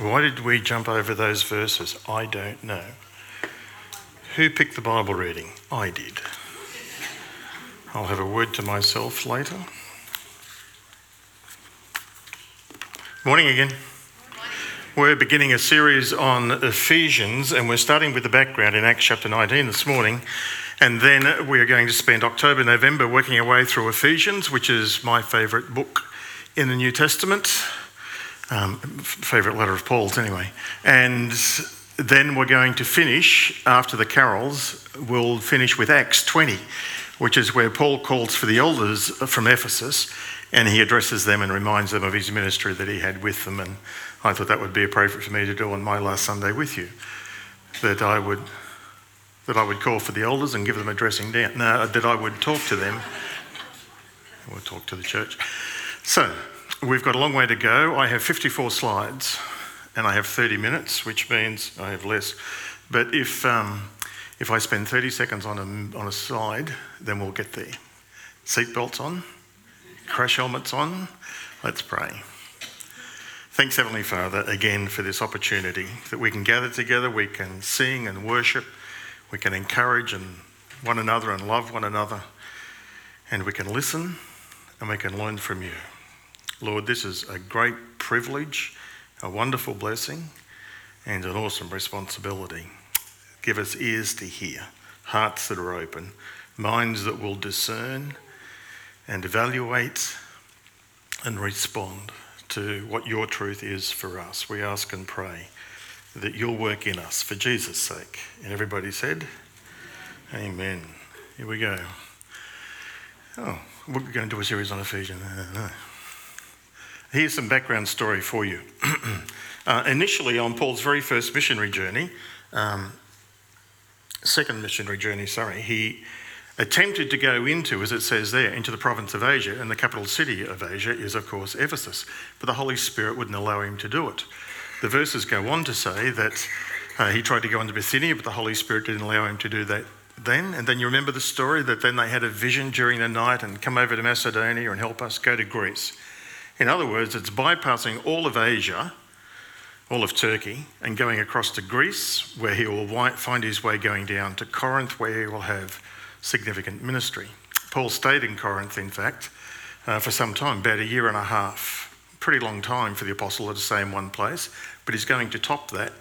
Why did we jump over those verses? I don't know. Who picked the Bible reading? I did. I'll have a word to myself later. Morning again. We're beginning a series on Ephesians, and we're starting with the background in Acts chapter 19 this morning. And then we are going to spend October, November working our way through Ephesians, which is my favourite book in the New Testament. Um, favourite letter of Paul's, anyway. And then we're going to finish, after the carols, we'll finish with Acts 20, which is where Paul calls for the elders from Ephesus and he addresses them and reminds them of his ministry that he had with them. And I thought that would be appropriate for me to do on my last Sunday with you. That I would, that I would call for the elders and give them a dressing down. No, that I would talk to them. We'll talk to the church. So, We've got a long way to go. I have 54 slides and I have 30 minutes, which means I have less. But if, um, if I spend 30 seconds on a, on a slide, then we'll get there. Seatbelts on, crash helmets on. Let's pray. Thanks, Heavenly Father, again for this opportunity that we can gather together, we can sing and worship, we can encourage and one another and love one another, and we can listen and we can learn from you. Lord, this is a great privilege, a wonderful blessing, and an awesome responsibility. Give us ears to hear, hearts that are open, minds that will discern and evaluate and respond to what your truth is for us. We ask and pray that you'll work in us for Jesus' sake. And everybody said, Amen. Here we go. Oh, we're going to do a series on Ephesians. Here's some background story for you. uh, initially, on Paul's very first missionary journey, um, second missionary journey, sorry, he attempted to go into, as it says there, into the province of Asia, and the capital city of Asia is, of course, Ephesus. But the Holy Spirit wouldn't allow him to do it. The verses go on to say that uh, he tried to go into Bithynia, but the Holy Spirit didn't allow him to do that then. And then you remember the story that then they had a vision during the night and come over to Macedonia and help us go to Greece. In other words, it's bypassing all of Asia, all of Turkey, and going across to Greece, where he will find his way going down to Corinth, where he will have significant ministry. Paul stayed in Corinth, in fact, uh, for some time, about a year and a half. Pretty long time for the apostle to stay in one place, but he's going to top that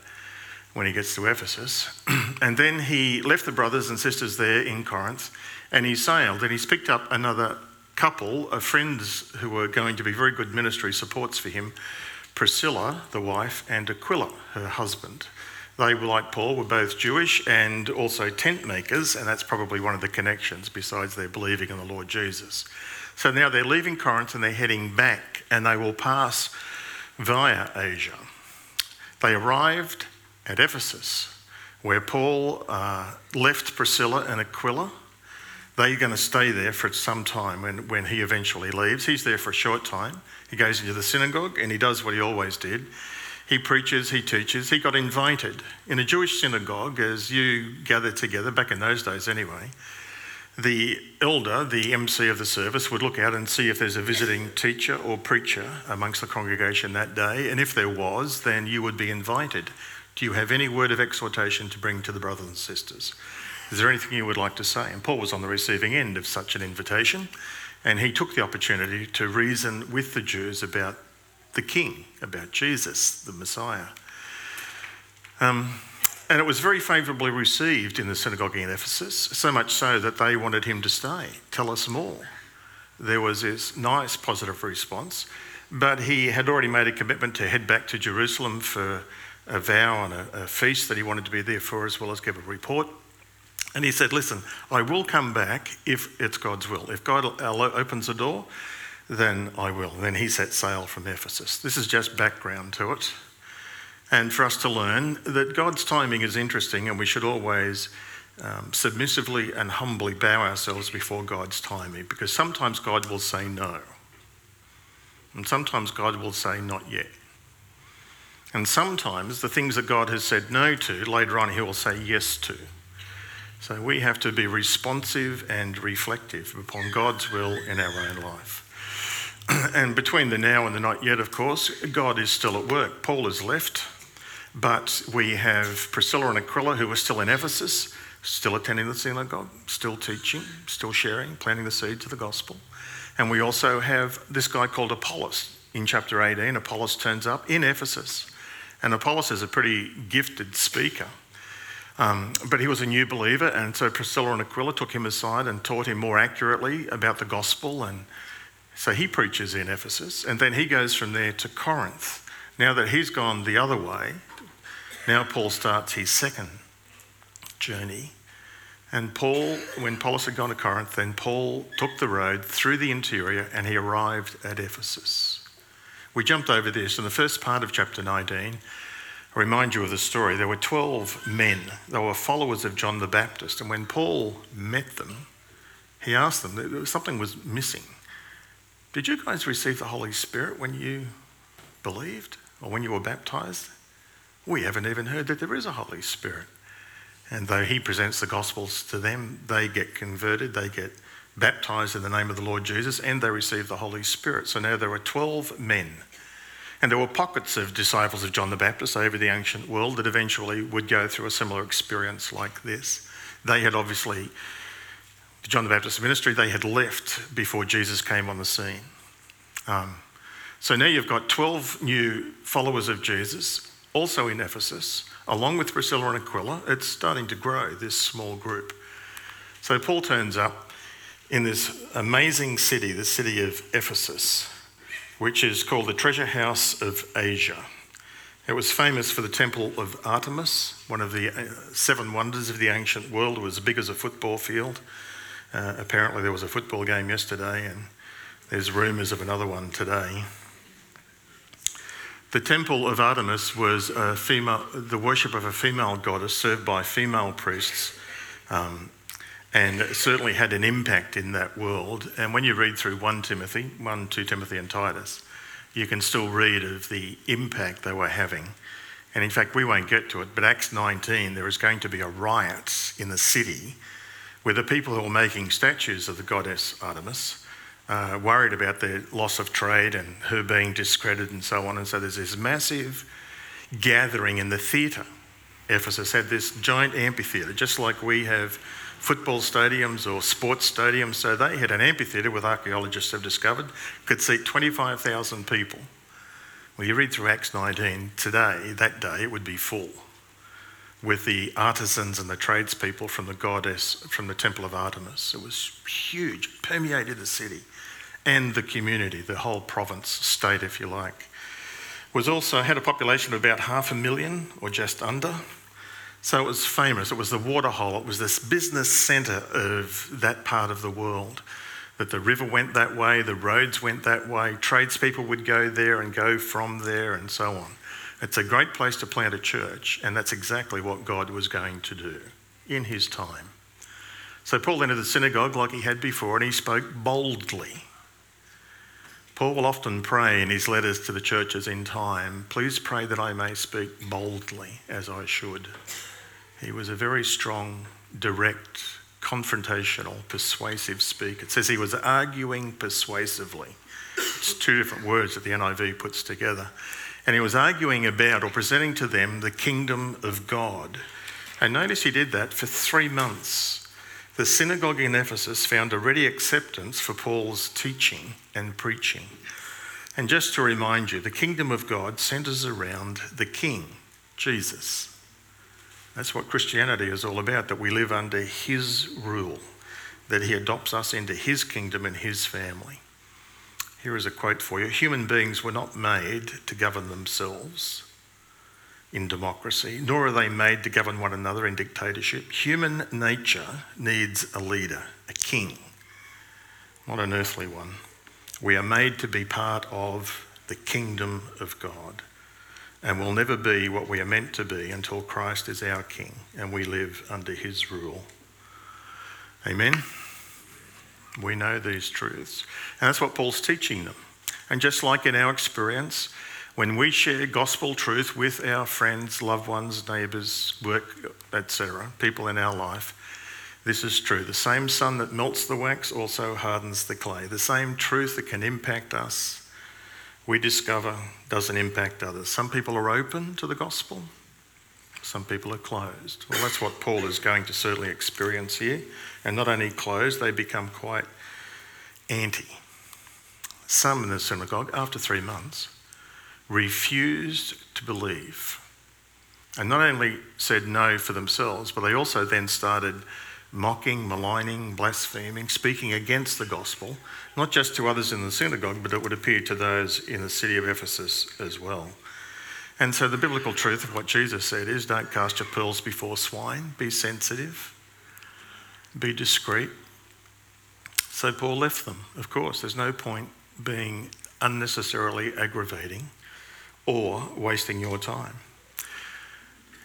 when he gets to Ephesus. and then he left the brothers and sisters there in Corinth and he sailed and he's picked up another couple of friends who were going to be very good ministry supports for him Priscilla, the wife, and Aquila, her husband. They were like Paul, were both Jewish and also tent makers, and that's probably one of the connections besides their believing in the Lord Jesus. So now they're leaving Corinth and they're heading back, and they will pass via Asia. They arrived at Ephesus, where Paul uh, left Priscilla and Aquila they're going to stay there for some time when, when he eventually leaves. He's there for a short time. He goes into the synagogue and he does what he always did. He preaches, he teaches. He got invited. In a Jewish synagogue, as you gather together, back in those days anyway, the elder, the MC of the service, would look out and see if there's a visiting teacher or preacher amongst the congregation that day. And if there was, then you would be invited. Do you have any word of exhortation to bring to the brothers and sisters? Is there anything you would like to say? And Paul was on the receiving end of such an invitation, and he took the opportunity to reason with the Jews about the King, about Jesus, the Messiah. Um, and it was very favourably received in the synagogue in Ephesus, so much so that they wanted him to stay. Tell us more. There was this nice positive response, but he had already made a commitment to head back to Jerusalem for a vow and a, a feast that he wanted to be there for, as well as give a report. And he said, Listen, I will come back if it's God's will. If God opens the door, then I will. Then he set sail from Ephesus. This is just background to it. And for us to learn that God's timing is interesting, and we should always um, submissively and humbly bow ourselves before God's timing because sometimes God will say no. And sometimes God will say not yet. And sometimes the things that God has said no to, later on he will say yes to. So we have to be responsive and reflective upon God's will in our own life. and between the now and the not yet, of course, God is still at work. Paul has left, but we have Priscilla and Aquila who are still in Ephesus, still attending the synagogue, still teaching, still sharing, planting the seeds of the gospel. And we also have this guy called Apollos. In chapter 18, Apollos turns up in Ephesus. And Apollos is a pretty gifted speaker. Um, but he was a new believer, and so Priscilla and Aquila took him aside and taught him more accurately about the gospel. And so he preaches in Ephesus, and then he goes from there to Corinth. Now that he's gone the other way, now Paul starts his second journey. And Paul, when Apollos had gone to Corinth, then Paul took the road through the interior and he arrived at Ephesus. We jumped over this in the first part of chapter 19 I remind you of the story. There were 12 men, they were followers of John the Baptist. And when Paul met them, he asked them, something was missing. Did you guys receive the Holy Spirit when you believed or when you were baptized? We haven't even heard that there is a Holy Spirit. And though he presents the Gospels to them, they get converted, they get baptized in the name of the Lord Jesus, and they receive the Holy Spirit. So now there are 12 men and there were pockets of disciples of John the Baptist over the ancient world that eventually would go through a similar experience like this. They had obviously, the John the Baptist ministry, they had left before Jesus came on the scene. Um, so now you've got 12 new followers of Jesus, also in Ephesus, along with Priscilla and Aquila. It's starting to grow, this small group. So Paul turns up in this amazing city, the city of Ephesus which is called the Treasure House of Asia. It was famous for the Temple of Artemis, one of the uh, seven wonders of the ancient world. It was as big as a football field. Uh, apparently, there was a football game yesterday, and there's rumours of another one today. The Temple of Artemis was female, the worship of a female goddess served by female priests um, and certainly had an impact in that world. And when you read through 1 Timothy, 1, 2 Timothy, and Titus, you can still read of the impact they were having. And in fact, we won't get to it, but Acts 19, there is going to be a riot in the city where the people who are making statues of the goddess Artemis uh, worried about their loss of trade and her being discredited and so on. And so there's this massive gathering in the theatre. Ephesus had this giant amphitheatre, just like we have football stadiums or sports stadiums. So they had an amphitheatre, with archaeologists have discovered, could seat 25,000 people. Well, you read through Acts 19, today, that day, it would be full with the artisans and the tradespeople from the goddess, from the temple of Artemis. It was huge, permeated the city and the community, the whole province, state, if you like. Was also had a population of about half a million or just under. So it was famous. It was the waterhole. It was this business centre of that part of the world. That the river went that way, the roads went that way, tradespeople would go there and go from there, and so on. It's a great place to plant a church, and that's exactly what God was going to do in his time. So Paul entered the synagogue like he had before, and he spoke boldly. Paul will often pray in his letters to the churches in time, please pray that I may speak boldly as I should. He was a very strong, direct, confrontational, persuasive speaker. It says he was arguing persuasively. It's two different words that the NIV puts together. And he was arguing about or presenting to them the kingdom of God. And notice he did that for three months. The synagogue in Ephesus found a ready acceptance for Paul's teaching and preaching. And just to remind you, the kingdom of God centers around the king, Jesus. That's what Christianity is all about, that we live under His rule, that He adopts us into His kingdom and His family. Here is a quote for you Human beings were not made to govern themselves in democracy, nor are they made to govern one another in dictatorship. Human nature needs a leader, a king, not an earthly one. We are made to be part of the kingdom of God and will never be what we are meant to be until Christ is our King and we live under his rule. Amen? We know these truths. And that's what Paul's teaching them. And just like in our experience, when we share gospel truth with our friends, loved ones, neighbours, work, etc., people in our life, This is true. The same sun that melts the wax also hardens the clay. The same truth that can impact us, we discover, doesn't impact others. Some people are open to the gospel, some people are closed. Well, that's what Paul is going to certainly experience here. And not only closed, they become quite anti. Some in the synagogue, after three months, refused to believe. And not only said no for themselves, but they also then started mocking, maligning, blaspheming, speaking against the gospel, not just to others in the synagogue, but it would appear to those in the city of Ephesus as well. And so the biblical truth of what Jesus said is don't cast your pearls before swine, be sensitive, be discreet. So Paul left them, of course. There's no point being unnecessarily aggravating or wasting your time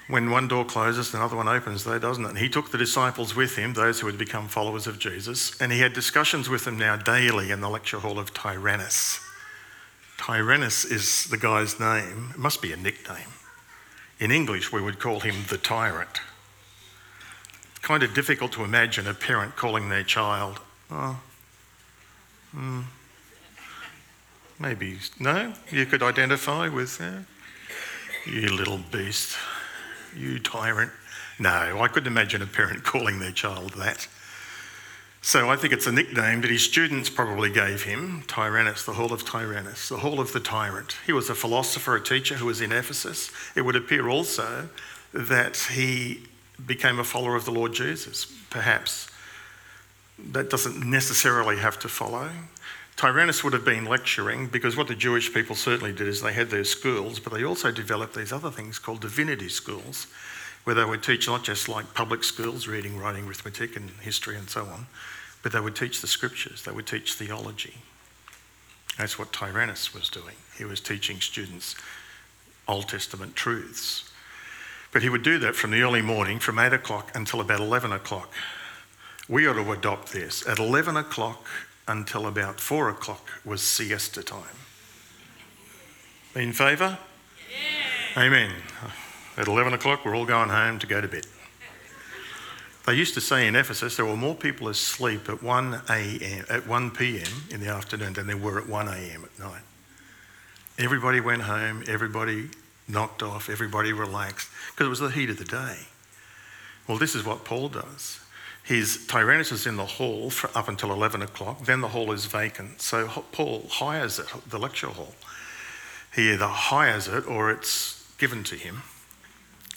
when one door closes, another one opens, though, doesn't it? He took the disciples with him, those who had become followers of Jesus, and he had discussions with them now daily in the lecture hall of Tyrannus. Tyrannus is the guy's name, it must be a nickname. In English, we would call him the tyrant. Kind of difficult to imagine a parent calling their child, oh, hmm, maybe, no, you could identify with, yeah, you little beast you tyrant. No, I couldn't imagine a parent calling their child that. So I think it's a nickname that his students probably gave him Tyrannus, the Hall of Tyrannus, the Hall of the Tyrant. He was a philosopher, a teacher who was in Ephesus. It would appear also that he became a follower of the Lord Jesus, perhaps. That doesn't necessarily have to follow. Tyrannus would have been lecturing because what the Jewish people certainly did is they had their schools, but they also developed these other things called divinity schools, where they would teach not just like public schools, reading, writing, arithmetic, and history, and so on, but they would teach the scriptures, they would teach theology. That's what Tyrannus was doing. He was teaching students Old Testament truths. But he would do that from the early morning, from 8 o'clock until about 11 o'clock. We ought to adopt this. At 11 o'clock until about four o'clock was siesta time. In favour? Yeah. Amen. At 11 o'clock, we're all going home to go to bed. They used to say in Ephesus there were more people asleep at 1 a.m. at 1 p.m. in the afternoon than there were at 1 a.m. at night. Everybody went home, everybody knocked off, everybody relaxed because it was the heat of the day. Well, this is what Paul does. His Tyrannus is in the hall up until 11 o'clock. Then the hall is vacant. So Paul hires it, the lecture hall. He either hires it or it's given to him.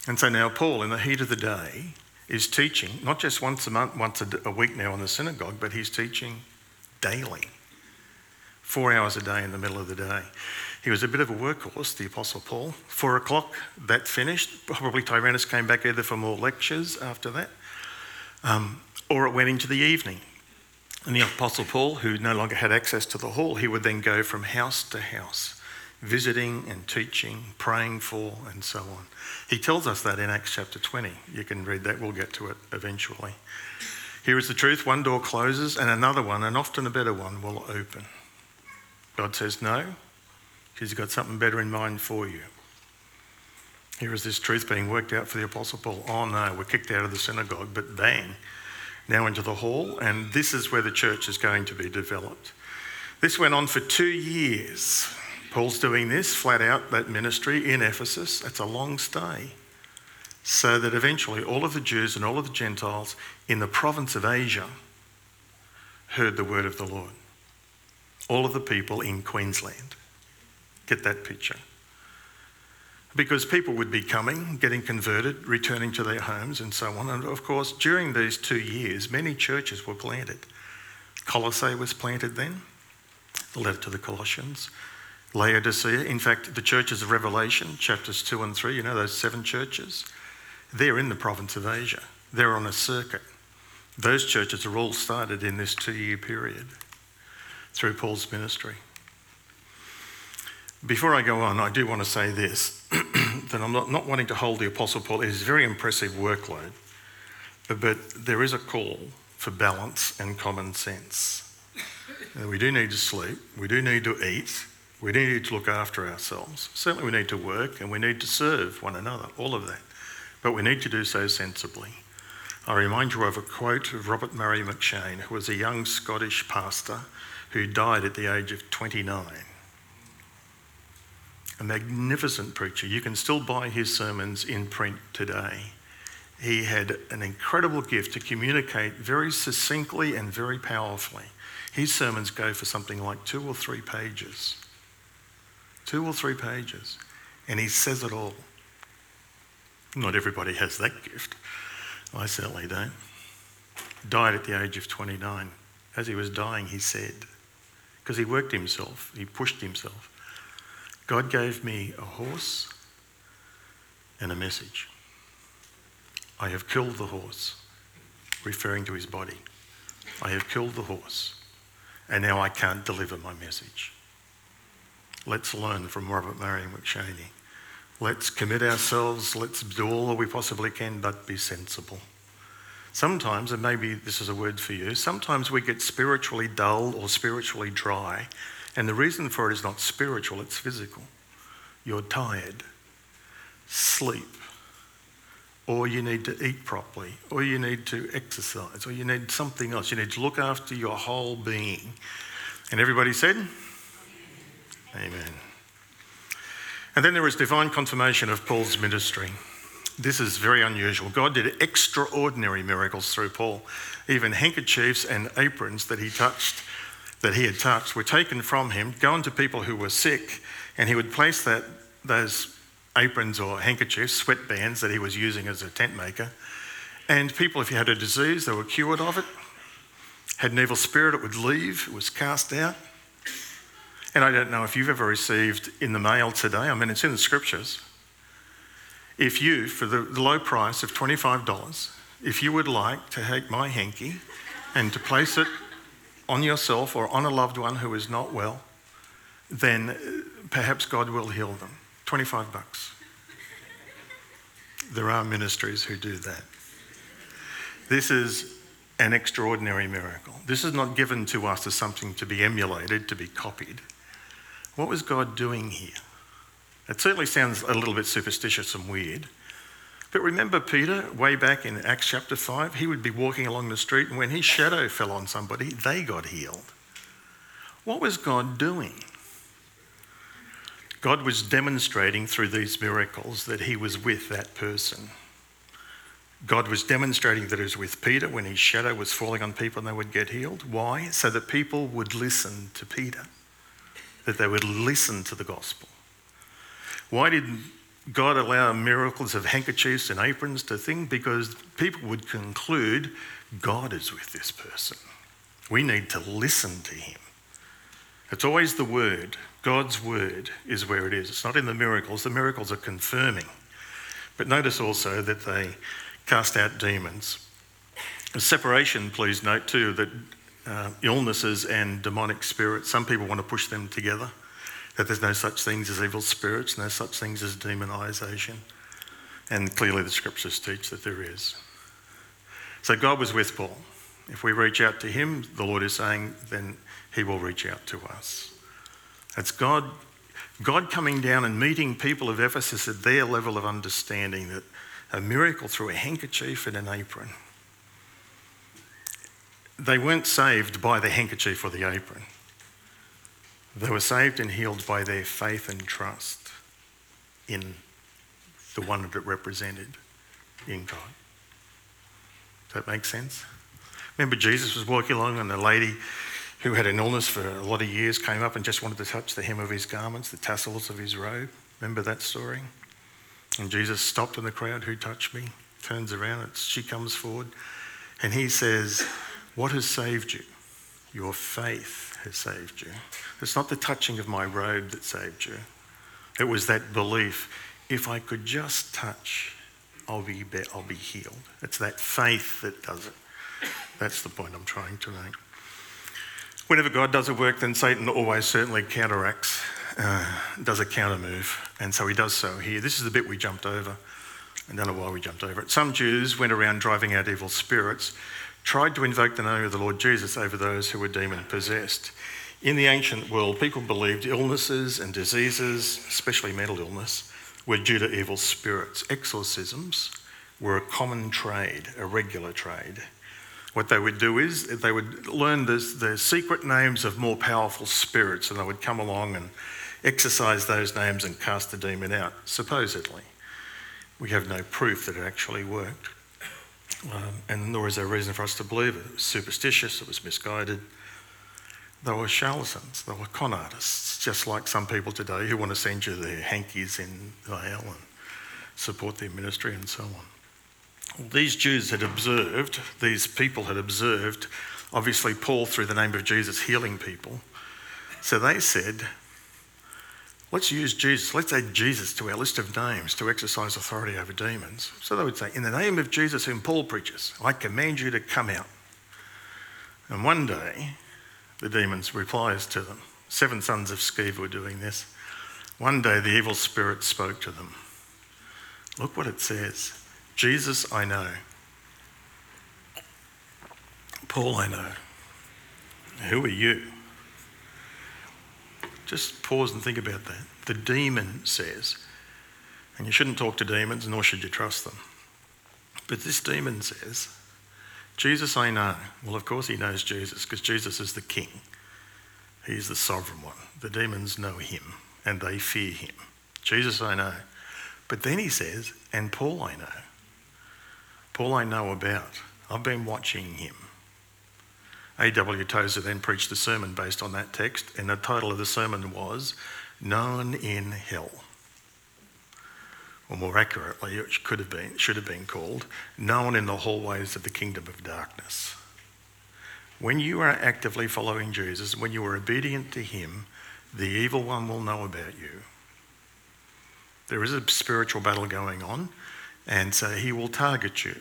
And so now Paul, in the heat of the day, is teaching, not just once a month, once a week now in the synagogue, but he's teaching daily. Four hours a day in the middle of the day. He was a bit of a workhorse, the Apostle Paul. Four o'clock, that finished. Probably Tyrannus came back either for more lectures after that um, or it went into the evening. And the Apostle Paul, who no longer had access to the hall, he would then go from house to house, visiting and teaching, praying for, and so on. He tells us that in Acts chapter 20. You can read that, we'll get to it eventually. Here is the truth one door closes, and another one, and often a better one, will open. God says no, because He's got something better in mind for you. Here is this truth being worked out for the Apostle Paul. Oh no, we're kicked out of the synagogue, but bang, now into the hall, and this is where the church is going to be developed. This went on for two years. Paul's doing this flat out, that ministry in Ephesus. That's a long stay. So that eventually all of the Jews and all of the Gentiles in the province of Asia heard the word of the Lord. All of the people in Queensland. Get that picture because people would be coming, getting converted, returning to their homes, and so on. And of course, during these two years, many churches were planted. Colossae was planted then, the letter to the Colossians. Laodicea, in fact, the churches of Revelation, chapters 2 and 3, you know, those seven churches, they're in the province of Asia. They're on a circuit. Those churches are all started in this two year period through Paul's ministry. Before I go on, I do want to say this that I'm not, not wanting to hold the Apostle Paul. It is a very impressive workload, but there is a call for balance and common sense. And we do need to sleep, we do need to eat, we do need to look after ourselves. Certainly, we need to work and we need to serve one another, all of that. But we need to do so sensibly. I remind you of a quote of Robert Murray M'Cheyne, who was a young Scottish pastor who died at the age of 29. A magnificent preacher. You can still buy his sermons in print today. He had an incredible gift to communicate very succinctly and very powerfully. His sermons go for something like two or three pages. Two or three pages. And he says it all. Not everybody has that gift. I certainly don't. Died at the age of 29. As he was dying, he said, because he worked himself, he pushed himself. God gave me a horse and a message. I have killed the horse, referring to his body. I have killed the horse, and now I can't deliver my message. Let's learn from Robert Murray M'Cheyne. Let's commit ourselves, let's do all that we possibly can, but be sensible. Sometimes, and maybe this is a word for you, sometimes we get spiritually dull or spiritually dry, and the reason for it is not spiritual, it's physical. You're tired. Sleep. Or you need to eat properly, or you need to exercise, or you need something else. You need to look after your whole being. And everybody said, Amen. And then there is divine confirmation of Paul's ministry. This is very unusual. God did extraordinary miracles through Paul. Even handkerchiefs and aprons that he touched, that he had touched, were taken from him, gone to people who were sick, and he would place that, those aprons or handkerchiefs, sweatbands that he was using as a tent maker. And people, if you had a disease, they were cured of it. Had an evil spirit, it would leave, it was cast out. And I don't know if you've ever received in the mail today, I mean, it's in the scriptures. If you, for the, low price of $25, if you would like to take my hanky and to place it on yourself or on a loved one who is not well, then uh, perhaps God will heal them. 25 bucks. There are ministries who do that. This is an extraordinary miracle. This is not given to us as something to be emulated, to be copied. What was God doing here? It certainly sounds a little bit superstitious and weird. But remember Peter, way back in Acts chapter 5, he would be walking along the street, and when his shadow fell on somebody, they got healed. What was God doing? God was demonstrating through these miracles that he was with that person. God was demonstrating that he was with Peter when his shadow was falling on people and they would get healed. Why? So that people would listen to Peter that they would listen to the gospel. Why did God allow miracles of handkerchiefs and aprons to thing? Because people would conclude God is with this person. We need to listen to him. It's always the word. God's word is where it is. It's not in the miracles. The miracles are confirming. But notice also that they cast out demons. Separation, please note too, that uh, illnesses and demonic spirits. Some people want to push them together, that there's no such things as evil spirits, no such things as demonization. And clearly the scriptures teach that there is. So God was with Paul. If we reach out to him, the Lord is saying, then he will reach out to us. It's God, God coming down and meeting people of Ephesus at their level of understanding that a miracle through a handkerchief and an apron they weren't saved by the handkerchief or the apron. They were saved and healed by their faith and trust in the one that it represented in God. Does that make sense? Remember, Jesus was walking along, and a lady who had an illness for a lot of years came up and just wanted to touch the hem of his garments, the tassels of his robe. Remember that story? And Jesus stopped in the crowd. Who touched me? Turns around, she comes forward, and he says, what has saved you? Your faith has saved you. It's not the touching of my robe that saved you. It was that belief if I could just touch, I'll be, I'll be healed. It's that faith that does it. That's the point I'm trying to make. Whenever God does a work, then Satan always certainly counteracts, uh, does a counter move. And so he does so here. This is the bit we jumped over. I don't know why we jumped over it. Some Jews went around driving out evil spirits tried to invoke the name of the Lord Jesus over those who were demon possessed. In the ancient world, people believed illnesses and diseases, especially mental illness, were due to evil spirits. Exorcisms were a common trade, a regular trade. What they would do is they would learn the, the secret names of more powerful spirits and they would come along and exercise those names and cast the demon out, supposedly. We have no proof that it actually worked. Um, and nor is there reason for us to believe it. It was superstitious, it was misguided. They were charlatans, they were con artists, just like some people today who want to send you their hankies in the mail and support their ministry and so on. These Jews had observed, these people had observed, obviously, Paul, through the name of Jesus, healing people. So they said, Let's use Jesus, let's add Jesus to our list of names to exercise authority over demons. So they would say, In the name of Jesus, whom Paul preaches, I command you to come out. And one day, the demons replies to them. Seven sons of Sceva were doing this. One day, the evil spirit spoke to them. Look what it says Jesus, I know. Paul, I know. Who are you? Just pause and think about that. The demon says, and you shouldn't talk to demons, nor should you trust them. But this demon says, Jesus I know. Well, of course he knows Jesus, because Jesus is the king. He's the sovereign one. The demons know him, and they fear him. Jesus I know. But then he says, and Paul I know. Paul I know about. I've been watching him. A.W. Tozer then preached a sermon based on that text, and the title of the sermon was Known in Hell. Or more accurately, it could have been, should have been called Known in the Hallways of the Kingdom of Darkness. When you are actively following Jesus, when you are obedient to Him, the evil one will know about you. There is a spiritual battle going on, and so he will target you.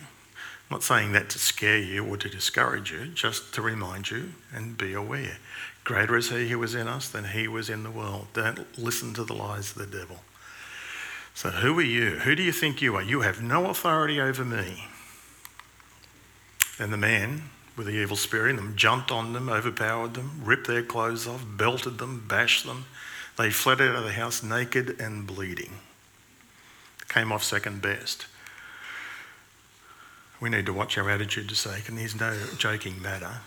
I'm not saying that to scare you or to discourage you, just to remind you and be aware. Greater is he who was in us than he was in the world. Don't listen to the lies of the devil. So, who are you? Who do you think you are? You have no authority over me. And the man with the evil spirit in them jumped on them, overpowered them, ripped their clothes off, belted them, bashed them. They fled out of the house naked and bleeding. Came off second best we need to watch our attitude to sake, and there's no joking matter.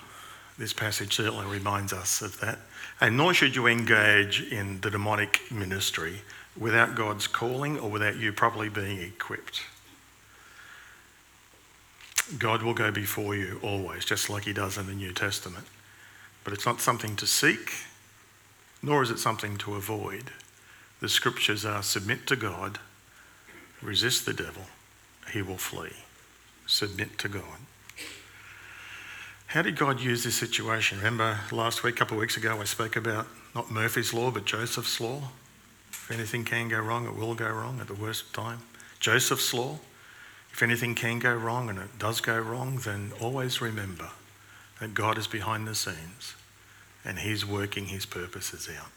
This passage certainly reminds us of that. And nor should you engage in the demonic ministry without God's calling or without you properly being equipped. God will go before you always, just like he does in the New Testament. But it's not something to seek, nor is it something to avoid. The scriptures are submit to God, resist the devil, he will flee submit to God. How did God use this situation? Remember last week, a couple of weeks ago, I spoke about not Murphy's Law, but Joseph's Law. If anything can go wrong, it will go wrong at the worst time. Joseph's Law. If anything can go wrong and it does go wrong, then always remember that God is behind the scenes and He's working His purposes out.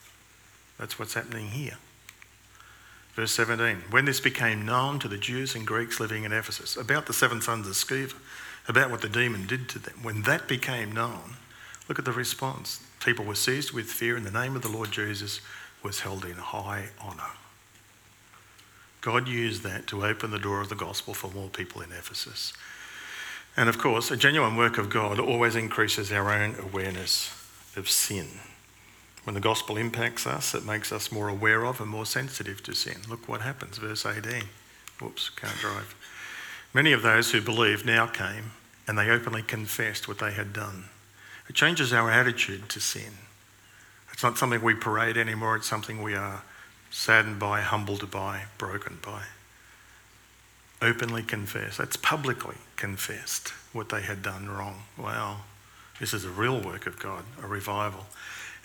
That's what's happening here. Verse 17 When this became known to the Jews and Greeks living in Ephesus, about the seven sons of Sceva, about what the demon did to them, when that became known, look at the response. People were seized with fear, and the name of the Lord Jesus was held in high honour. God used that to open the door of the gospel for more people in Ephesus. And of course, a genuine work of God always increases our own awareness of sin. When the gospel impacts us, it makes us more aware of and more sensitive to sin. Look what happens, verse 18. Whoops, can't drive. Many of those who believed now came and they openly confessed what they had done. It changes our attitude to sin. It's not something we parade anymore, it's something we are saddened by, humbled by, broken by. Openly confess. That's publicly confessed what they had done wrong. Wow, this is a real work of God, a revival.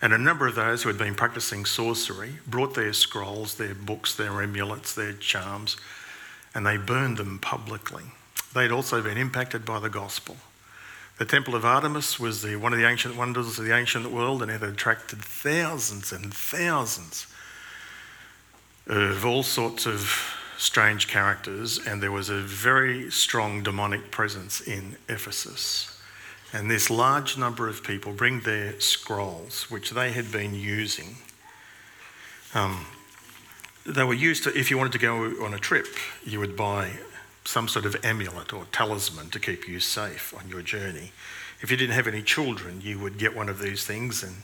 And a number of those who had been practicing sorcery brought their scrolls, their books, their amulets, their charms, and they burned them publicly. They'd also been impacted by the gospel. The Temple of Artemis was the, one of the ancient wonders of the ancient world, and it attracted thousands and thousands of all sorts of strange characters, and there was a very strong demonic presence in Ephesus. And this large number of people bring their scrolls, which they had been using. Um, they were used to, if you wanted to go on a trip, you would buy some sort of amulet or talisman to keep you safe on your journey. If you didn't have any children, you would get one of these things and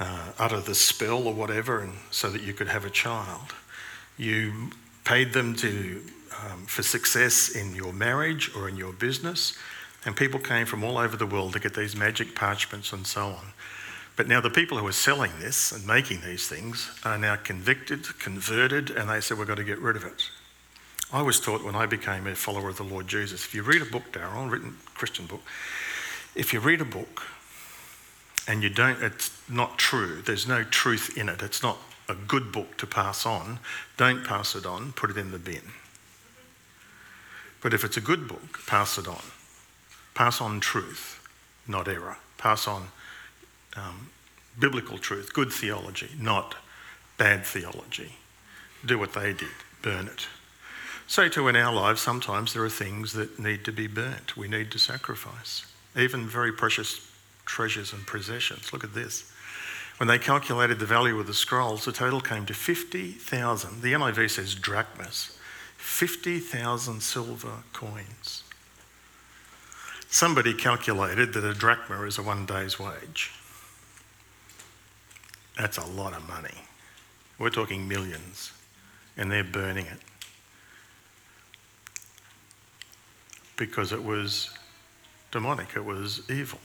uh, utter the spell or whatever, and so that you could have a child. You paid them to um, for success in your marriage or in your business, and people came from all over the world to get these magic parchments and so on. But now the people who are selling this and making these things are now convicted, converted, and they said, We've got to get rid of it. I was taught when I became a follower of the Lord Jesus, if you read a book, Daryl, a written Christian book, if you read a book and you don't, it's not true, there's no truth in it, it's not a good book to pass on, don't pass it on, put it in the bin. But if it's a good book, pass it on. Pass on truth, not error. Pass on um, biblical truth, good theology, not bad theology. Do what they did, burn it. So, too, in our lives, sometimes there are things that need to be burnt. We need to sacrifice, even very precious treasures and possessions. Look at this. When they calculated the value of the scrolls, the total came to 50,000. The NIV says drachmas, 50,000 silver coins. Somebody calculated that a drachma is a one day's wage. That's a lot of money. We're talking millions, and they're burning it because it was demonic, it was evil,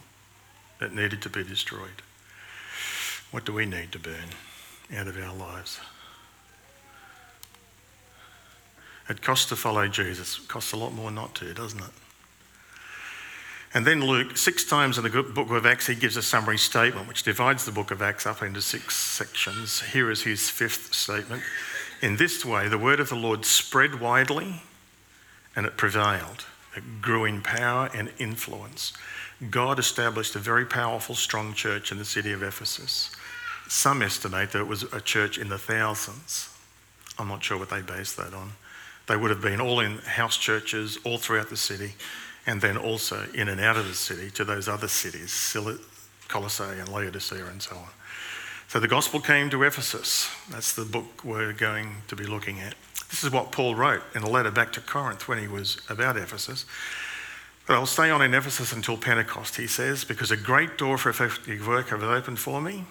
it needed to be destroyed. What do we need to burn out of our lives? It costs to follow Jesus. It costs a lot more not to, doesn't it? And then Luke, six times in the book of Acts, he gives a summary statement which divides the book of Acts up into six sections. Here is his fifth statement. In this way, the word of the Lord spread widely and it prevailed. It grew in power and influence. God established a very powerful, strong church in the city of Ephesus. Some estimate that it was a church in the thousands. I'm not sure what they based that on. They would have been all in house churches all throughout the city and then also in and out of the city to those other cities, Colossae and Laodicea and so on. So the gospel came to Ephesus. That's the book we're going to be looking at. This is what Paul wrote in a letter back to Corinth when he was about Ephesus. But I'll stay on in Ephesus until Pentecost, he says, because a great door for effective work has opened for me,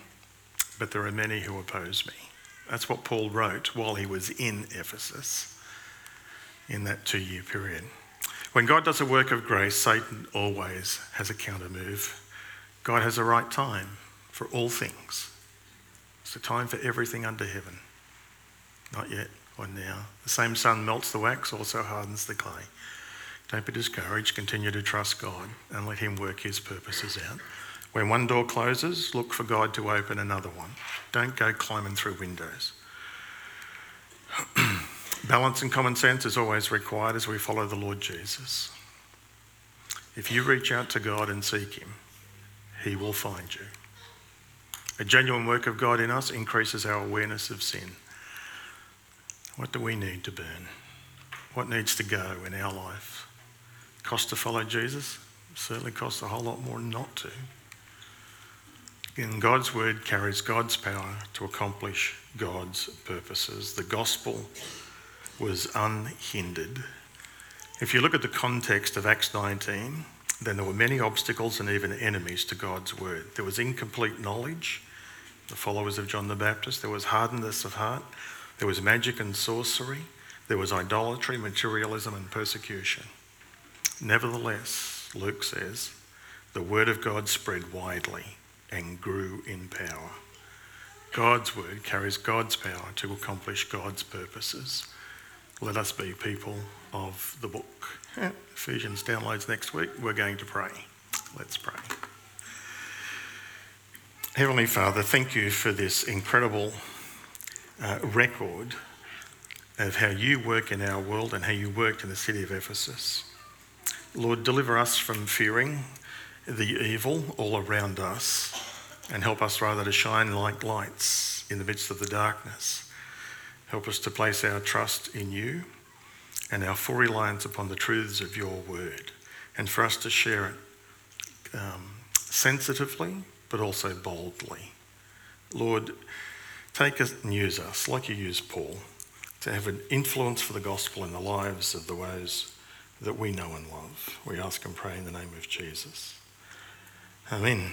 but there are many who oppose me. That's what Paul wrote while he was in Ephesus in that two year period. When God does a work of grace, Satan always has a counter move. God has a right time for all things. It's a time for everything under heaven. Not yet or now. The same sun melts the wax, also hardens the clay. Don't be discouraged. Continue to trust God and let Him work His purposes out. When one door closes, look for God to open another one. Don't go climbing through windows. Balance and common sense is always required as we follow the Lord Jesus. If you reach out to God and seek Him, He will find you. A genuine work of God in us increases our awareness of sin. What do we need to burn? What needs to go in our life? Cost to follow Jesus? Certainly costs a whole lot more not to. In God's word carries God's power to accomplish God's purposes. The gospel was unhindered. If you look at the context of Acts 19, then there were many obstacles and even enemies to God's word. There was incomplete knowledge, the followers of John the Baptist. There was hardness of heart. There was magic and sorcery. There was idolatry, materialism, and persecution. Nevertheless, Luke says, the word of God spread widely and grew in power. God's word carries God's power to accomplish God's purposes. Let us be people of the book. Ephesians downloads next week. We're going to pray. Let's pray. Heavenly Father, thank you for this incredible uh, record of how you work in our world and how you worked in the city of Ephesus. Lord, deliver us from fearing the evil all around us and help us rather to shine like lights in the midst of the darkness. Help us to place our trust in you and our full reliance upon the truths of your word, and for us to share it um, sensitively but also boldly. Lord, take us and use us like you used Paul to have an influence for the gospel in the lives of the those that we know and love. We ask and pray in the name of Jesus. Amen.